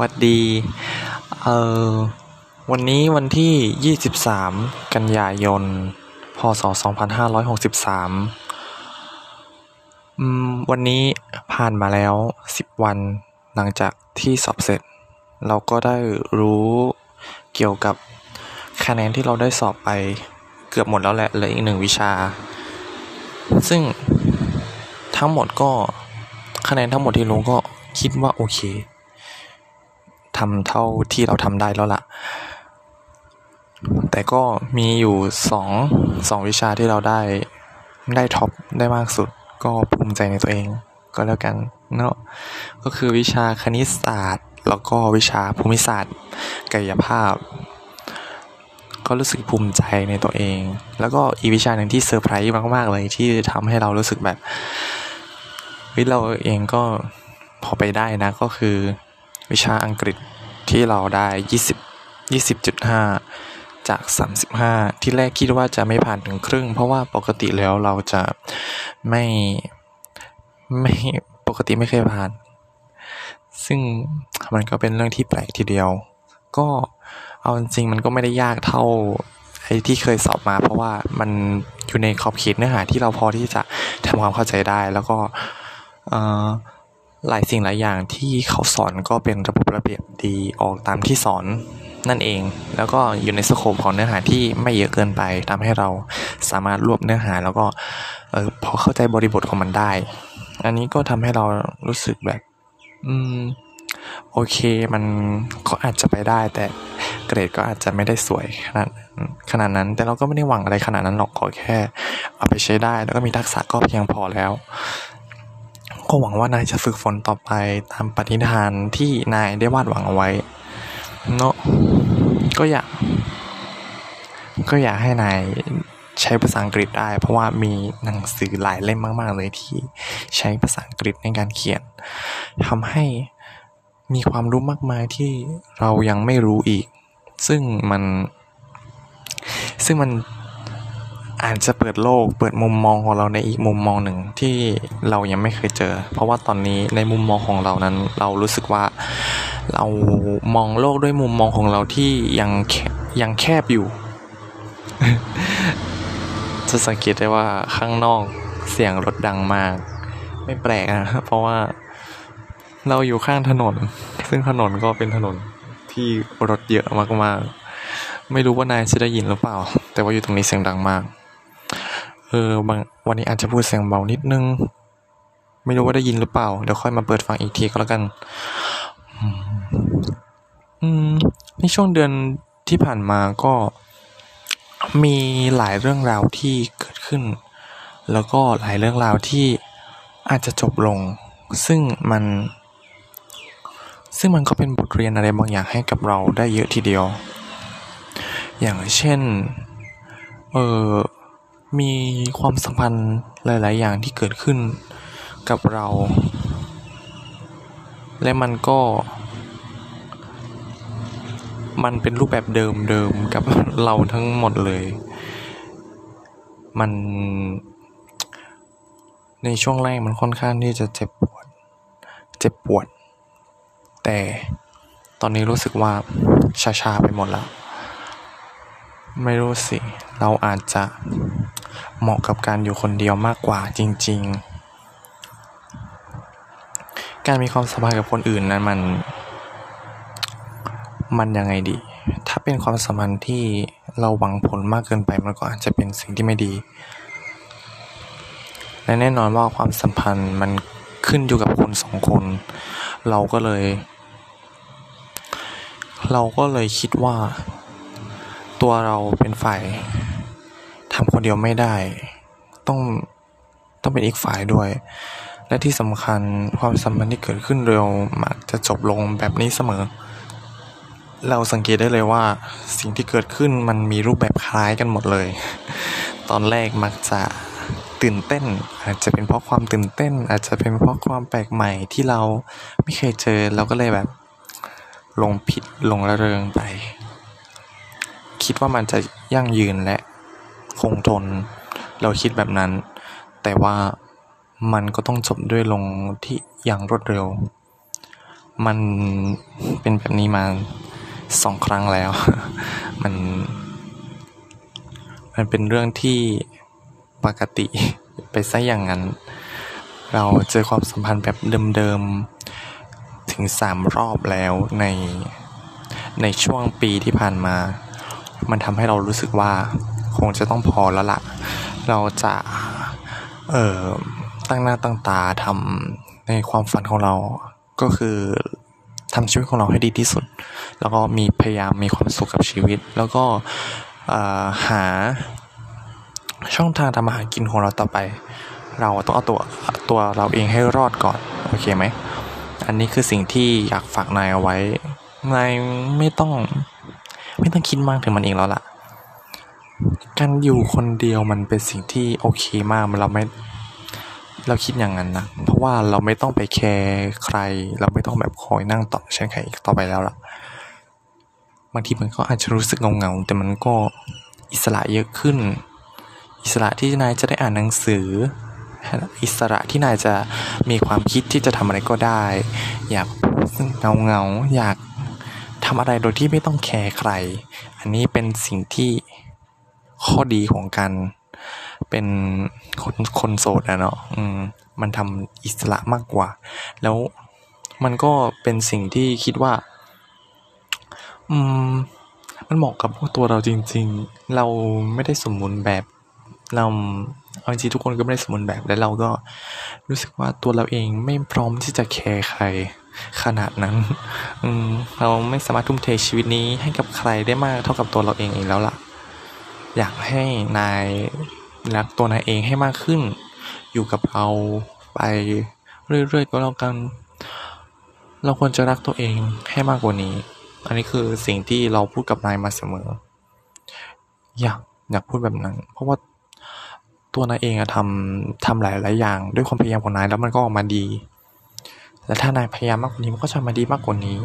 วัสดี เออวันนี้วันที่ 23 กันยายน พศ 2563อืมวันนี้ผ่านมาแล้ว 10 วันหลังจากที่สอบเสร็จ เราก็ได้รู้เกี่ยวกับคะแนนที่เราได้สอบไปเกือบหมดแล้วแหละเหลืออีกหนึ่งวิชา ซึ่งทั้งหมดก็คะแนนทั้งหมดที่ลงก็คิดว่าโอเค ทำเท่าที่เราทำได้แล้วล่ะ แต่ก็มีอยู่สองสองวิชาที่เราได้ได้ท็อปได้มากสุด ก็ภูมิใจในตัวเองก็แล้วกันเนาะก็คือวิชาคณิตศาสตร์ แล้วก็วิชาภูมิศาสตร์ กายภาพ ก็รู้สึกภูมิใจในตัวเอง แล้วก็อีกวิชาหนึ่งที่เซอร์ไพรส์มากๆเลยที่ทำให้เรารู้สึกแบบเฮ้ยเราเองก็พอไปได้นะก็คือ วิชาอังกฤษที่เราได้ยี่สิบยี่สิบจุดห้ากสามสิบห้าที่แรกคิดว่าจะไม่ผ่านถึงครึ่ง เพราะว่าปกติแล้วเราจะไม่ไม่ปกติไม่เคยผ่าน ซึ่งมันก็เป็นเรื่องที่แปลกทีเดียว ก็เอาจริงมันก็ไม่ได้ยากเท่าไอ้ที่เคยสอบมา เพราะว่ามันอยู่ในขอบเขตเนื้อหาที่เราพอที่จะทำความเข้าใจได้ แล้วก็เออ หลายสิ่งหลายอย่างที่เขาสอนก็เป็นระบบระเบียบดีออกตามที่สอนนั่นเอง แล้วก็อยู่ในสโคปของเนื้อหาที่ไม่เยอะเกินไปทำให้เราสามารถรวบเนื้อหา แล้วก็เออพอเข้าใจบริบทของมันได้ อันนี้ก็ทำให้เรารู้สึกแบบ อืม โอเคมันก็อาจจะไปได้แต่เกรดก็อาจจะไม่ได้สวยขนาดขนาดนั้น แต่เราก็ไม่ได้หวังอะไรขนาดนั้นหรอกขอแค่ เอาไปใช้ได้ แล้วก็มีทักษะก็เพียงพอแล้ว ก็หวังว่านายจะฝึกฝนต่อไปตามปฏิฐานที่นายได้วาดหวังเอาไว้ เนาะก็อยาก ก็อยากให้นายใช้ภาษาอังกฤษได้ เพราะว่ามีหนังสือหลายเล่มมาก ๆ เลยที่ใช้ภาษาอังกฤษในการเขียนทำให้มีความรู้มากมายที่เรายังไม่รู้อีก ซึ่งมัน ซึ่งมัน อาจจะเปิดโลกเปิดมุมมองของเราในอีกมุมมองหนึ่งที่เรายังไม่เคยเจอ เพราะว่าตอนนี้ในมุมมองของเรานั้น เรารู้สึกว่าเรามองโลกด้วยมุมมองของเราที่ยังยังแคบอยู่ จะสังเกตได้ว่าข้างนอกเสียงรถดังมาก ไม่แปลกนะเพราะว่าเราอยู่ข้างถนน ซึ่งถนนก็เป็นถนนที่รถเยอะมากๆไม่รู้ว่านายจะได้ยินหรือเปล่า แต่ว่าอยู่ตรงนี้เสียงดังมาก เออบางวันนี้อาจจะพูดเสียงเบานิดนึง ไม่รู้ว่าได้ยินหรือเปล่า เดี๋ยวค่อยมาเปิดฟังอีกทีก็แล้วกันอืมในช่วงเดือนที่ผ่านมาก็มีหลายเรื่องราวที่เกิดขึ้น แล้วก็หลายเรื่องราวที่อาจจะจบลง ซึ่งมัน ซึ่งมันก็เป็นบทเรียนอะไรบางอย่างให้กับเราได้เยอะทีเดียว อย่างเช่น เออ มีความสัมพันธ์หลาย ๆ อย่างที่เกิดขึ้นกับเรา และมันก็ มันเป็นรูปแบบเดิม ๆ กับเราทั้งหมดเลย มันในช่วงแรกมันค่อนข้างที่จะเจ็บปวด เจ็บปวด แต่ตอนนี้รู้สึกว่าชาๆไปหมดแล้ว ไม่รู้สิ เราอาจจะเหมาะกับการอยู่คนเดียวมากกว่าจริง ๆ การมีความสัมพันธ์กับคนอื่นนั้นมัน มันยังไงดี ถ้าเป็นความสัมพันธ์ที่เราหวังผลมากเกินไปมันก็อาจจะเป็นสิ่งที่ไม่ดี และแน่นอนว่าความสัมพันธ์มันขึ้นอยู่กับคนสองคน เราก็เลย เราก็เลยคิดว่า ตัวเราเป็นฝ่ายทำคนเดียวไม่ได้ ต้องต้องเป็นอีกฝ่ายด้วย และที่สำคัญความสัมพันธ์ที่เกิดขึ้นเร็วมักจะจบลงแบบนี้เสมอ เราสังเกตได้เลยว่า สิ่งที่เกิดขึ้นมันมีรูปแบบคล้ายกันหมดเลย ตอนแรกมักจะตื่นเต้น อาจจะเป็นเพราะความตื่นเต้น อาจจะเป็นเพราะความแปลกใหม่ที่เราไม่เคยเจอเราก็เลยแบบ ลงผิดลงระเริงไป คิดว่ามันจะยั่งยืนและคงทน เราคิดแบบนั้น แต่ว่ามันก็ต้องจบด้วยลงที่อย่างรวดเร็ว มันเป็นแบบนี้มาสองครั้งแล้ว มัน มันเป็นเรื่องที่ปกติไปซะอย่างนั้น เราเจอความสัมพันธ์แบบเดิมๆ ถึงสามรอบแล้วในในช่วงปีที่ผ่านมา มันทำให้เรารู้สึกว่าคงจะต้องพอแล้วละ่ะเราจะเอ่อตั้งหน้าตั้งตาทำในความฝันของเราก็คือทำชีวิตของเราให้ดีที่สุด แล้วก็มีพยายามมีความสุขกับชีวิต แล้วก็หาช่องทางทำมาหากินของเราต่อไป เราต้องเอาตัวตัวเราเองให้รอดก่อน โอเคไหม อันนี้คือสิ่งที่อยากฝากนายเอาไว้ นายไม่ต้อง ไม่ต้องคิดมากถึงมันเองแล้วล่ะ การอยู่คนเดียวมันเป็นสิ่งที่โอเคมากเราไม่เราคิดอย่างนั้นนะเพราะว่าเราไม่ต้องไปแคร์ใคร เราไม่ต้องแบบคอยนั่งต่อใช้ใครต่อไปแล้วล่ะบางทีมันก็อาจจะรู้สึกเงาๆแต่มันก็อิสระเยอะขึ้น อิสระที่นายจะได้อ่านหนังสือ อิสระที่นายจะมีความคิดที่จะทำอะไรก็ได้ อยากเงาเงาอยาก ทำอะไรโดยที่ไม่ต้องแคร์ใคร อันนี้เป็นสิ่งที่ข้อดีของการเป็นคนคนโสดนะเนาะอืม มันทำอิสระมากกว่า แล้วมันก็เป็นสิ่งที่คิดว่า อืม มันเหมาะกับตัวเราจริง ๆ เราไม่ได้สมบูรณ์แบบเรา เอาจริงทุกคนก็ไม่ได้สมบูรณ์แบบและเราก็รู้สึกว่าตัวเราเองไม่พร้อมที่จะแคร์ใครขนาดนั้น อืมเราไม่สามารถทุ่มเทชีวิตนี้ให้กับใครได้มากเท่ากับตัวเราเองเองแล้วล่ะ อยากให้นายรักตัวนายเองให้มากขึ้น อยู่กับเราไปเรื่อยๆก็แล้วกัน เราควรจะรักตัวเองให้มากกว่านี้ อันนี้คือสิ่งที่เราพูดกับนายมาเสมอ อยากอยากพูดแบบนั้น เพราะว่า ตัวนายเองอะทำทำหลายหลายอย่าง ด้วยความพยายามของนายแล้วมันก็ออกมาดี และถ้านายพยายามมากกว่านี้มันก็จะมาดีมากกว่านี้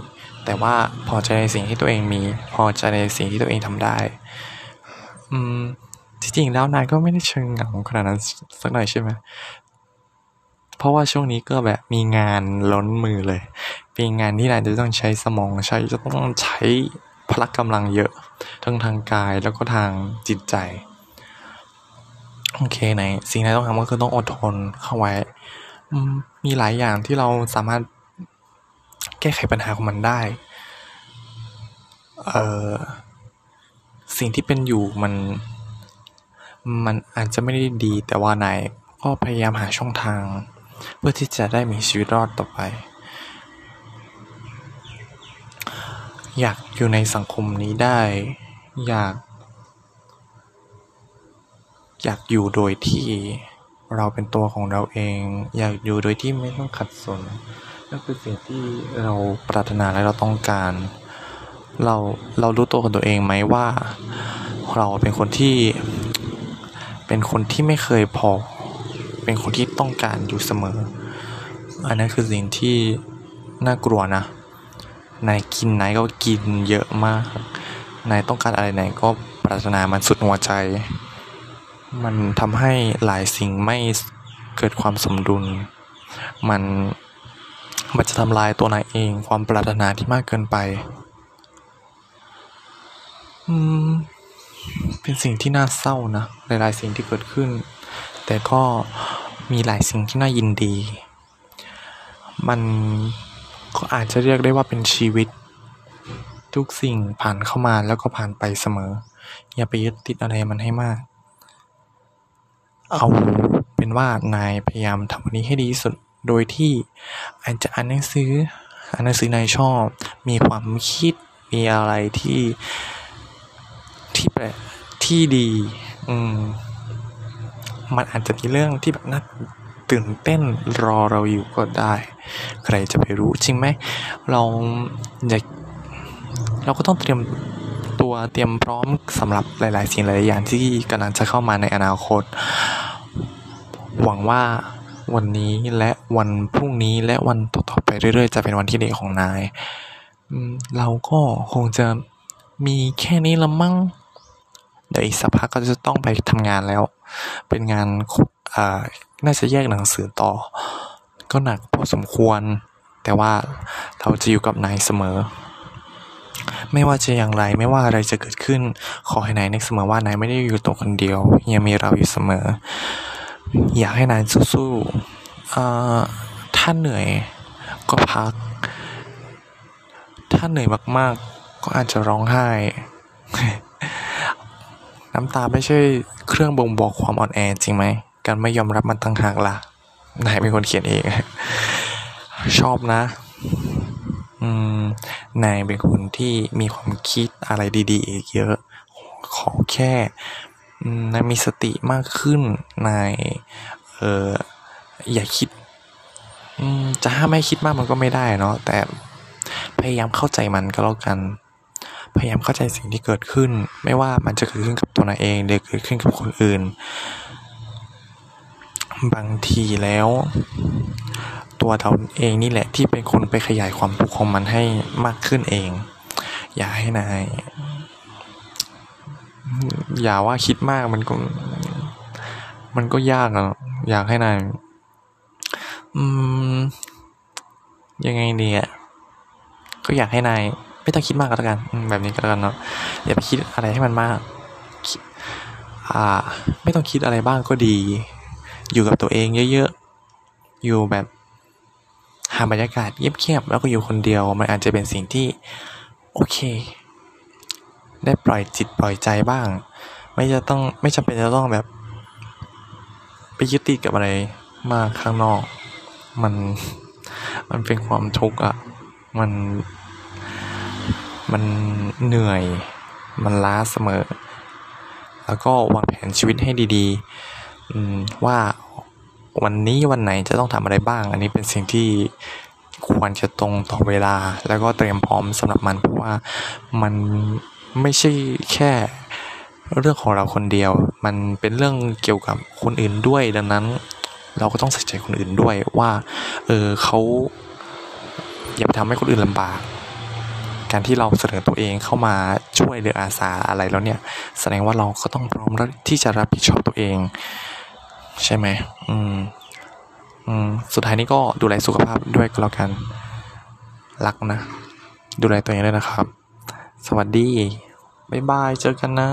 แต่ว่าพอใจในสิ่งที่ตัวเองมี พอใจในสิ่งที่ตัวเองทำได้ อืมจริงๆแล้วนายก็ไม่ได้เชิงเหงาขนาดนั้นสักหน่อยใช่ไหมเพราะว่าช่วงนี้ก็แบบมีงานล้นมือเลย เป็นงานที่นายจะต้องใช้สมองใช้จะต้องใช้พละกำลังเยอะ ทั้งทางกายแล้วก็ทางจิตใจ โอเคไหนสิ่งที่ต้องทำก็คือต้องอดทนเข้าไว้ มีหลายอย่างที่เราสามารถแก้ไขปัญหาของมันได้เออสิ่งที่เป็นอยู่มัน มันอาจจะไม่ได้ดีแต่ว่านายก็พยายามหาช่องทาง เพื่อที่จะได้มีชีวิตรอดต่อไป อยากอยู่ในสังคมนี้ได้ อยาก อยากอยู่โดยที่เราเป็นตัวของเราเอง อยากอยู่โดยที่ไม่ต้องขัดสนนั่นคือสิ่งที่เราปรารถนาและเราต้องการ เราเรารู้ตัวของตัวเองไหมว่า เราเป็นคนที่เป็นคนที่ไม่เคยพอ เป็นคนที่ต้องการอยู่เสมอ อันนั้นคือสิ่งที่น่ากลัวนะนายกินนายก็กินเยอะมากนายต้องการอะไรไหนก็ปรารถนามันสุดหัวใจ มันทำให้หลายสิ่งไม่เกิดความสมดุล มันมันจะทำลายตัวนายเองความปรารถนาที่มากเกินไป อืม เป็นสิ่งที่น่าเศร้านะหลายๆสิ่งที่เกิดขึ้น แต่ก็มีหลายสิ่งที่น่ายินดี มันก็อาจจะเรียกได้ว่าเป็นชีวิต ทุกสิ่งผ่านเข้ามาแล้วก็ผ่านไปเสมอ อย่าไปยึดติดอะไรมันให้มาก เอาเป็นว่านายพยายามทำอันนี้ให้ดีที่สุด โดยที่อาจจะอ่านหนังสืออ่านหนังสือนายชอบ มีความคิดมีอะไรที่ที่แปลที่ดี อืม มันอาจจะมีเรื่องที่แบบน่าตื่นเต้นรอเราอยู่ก็ได้ ใครจะไปรู้จริงไหม เราอยากเราก็ต้องเตรียมตัวเตรียมพร้อมสำหรับหลาย ๆ สิ่งหลาย ๆ อย่างที่กำลังจะเข้ามาในอนาคต หวังว่าวันนี้และวันพรุ่งนี้และวันต่อๆไปเรื่อยๆ จะเป็นวันที่ดีของนาย เราก็คงจะมีแค่นี้ละมั้ง เดี๋ยวอีกสักพักก็จะต้องไปทำงานแล้ว เป็นงานน่าจะแยกหนังสือต่อ ก็หนักพอสมควร แต่ว่าเราจะอยู่กับนายเสมอ ไม่ว่าจะอย่างไรไม่ว่าอะไรจะเกิดขึ้น ขอให้นายนึกเสมอว่านายไม่ได้อยู่ตัวคนเดียวยังมีเราอยู่เสมอ อยากให้นายสู้ๆถ้าเหนื่อยก็พัก ถ้าเหนื่อยมากๆ ก็อาจจะร้องไห้ น้ำตาไม่ใช่เครื่องบ่งบอกความอ่อนแอจริงไหม การไม่ยอมรับมันตั้งหากล่ะ นายเป็นคนเขียนเอง ชอบนะ อืม นายเป็นคนที่มีความคิดอะไรดี ๆ อีกเยอะ ขอแค่ นายมีสติมากขึ้นนายเอออย่าคิดจะห้ามไม่คิดมากมันก็ไม่ได้เนาะแต่พยายามเข้าใจมันก็แล้วกัน พยายามเข้าใจสิ่งที่เกิดขึ้น ไม่ว่ามันจะเกิดขึ้นกับตัวนายเองหรือเกิดขึ้นกับคนอื่น บางทีแล้ว ตัวเราเองนี่แหละที่เป็นคนไปขยายความทุกข์ของมันให้มากขึ้นเอง อย่าให้นาย อย่าว่าคิดมากมันก็ มันก็ยากอะอยากให้นายอืม ยังไงดีอะก็อยากให้นายไม่ต้องคิดมากก็แล้วกันแบบนี้ก็แล้วกันเนาะอย่าไปคิดอะไรให้มันมาก อ่า ไม่ต้องคิดอะไรบ้างก็ดี อยู่กับตัวเองเยอะๆ อยู่แบบหาบรรยากาศเงียบๆแล้วก็อยู่คนเดียว มันอาจจะเป็นสิ่งที่ โอเค ได้ปล่อยจิตปล่อยใจบ้าง ไม่จะต้องไม่จำเป็นจะต้องแบบ ไปยึดติดกับอะไรมากข้างนอก มันมันเป็นความทุกข์อะมันมันเหนื่อย มันล้าเสมอ แล้วก็วางแผนชีวิตให้ดีๆว่าวันนี้วันไหนจะต้องทำอะไรบ้าง อันนี้เป็นสิ่งที่ควรจะตรงต่อเวลา แล้วก็เตรียมพร้อมสำหรับมันเพราะว่ามัน ไม่ใช่แค่เรื่องของเราคนเดียว มันเป็นเรื่องเกี่ยวกับคนอื่นด้วยดังนั้น เราก็ต้องใส่ใจคนอื่นด้วยว่า เออเขาอย่าไปทำให้คนอื่นลำบาก การที่เราเสนอตัวเองเข้ามาช่วยหรืออาสาอะไรแล้วเนี่ย แสดงว่าเราก็ต้องพร้อมที่จะรับผิดชอบตัวเอง ใช่ไหมอืมอืมสุดท้ายนี้ก็ดูแลสุขภาพด้วยก็แล้วกัน รักนะ ดูแลตัวเองด้วยนะครับ สวัสดี บ๊ายบาย เจอกันนะ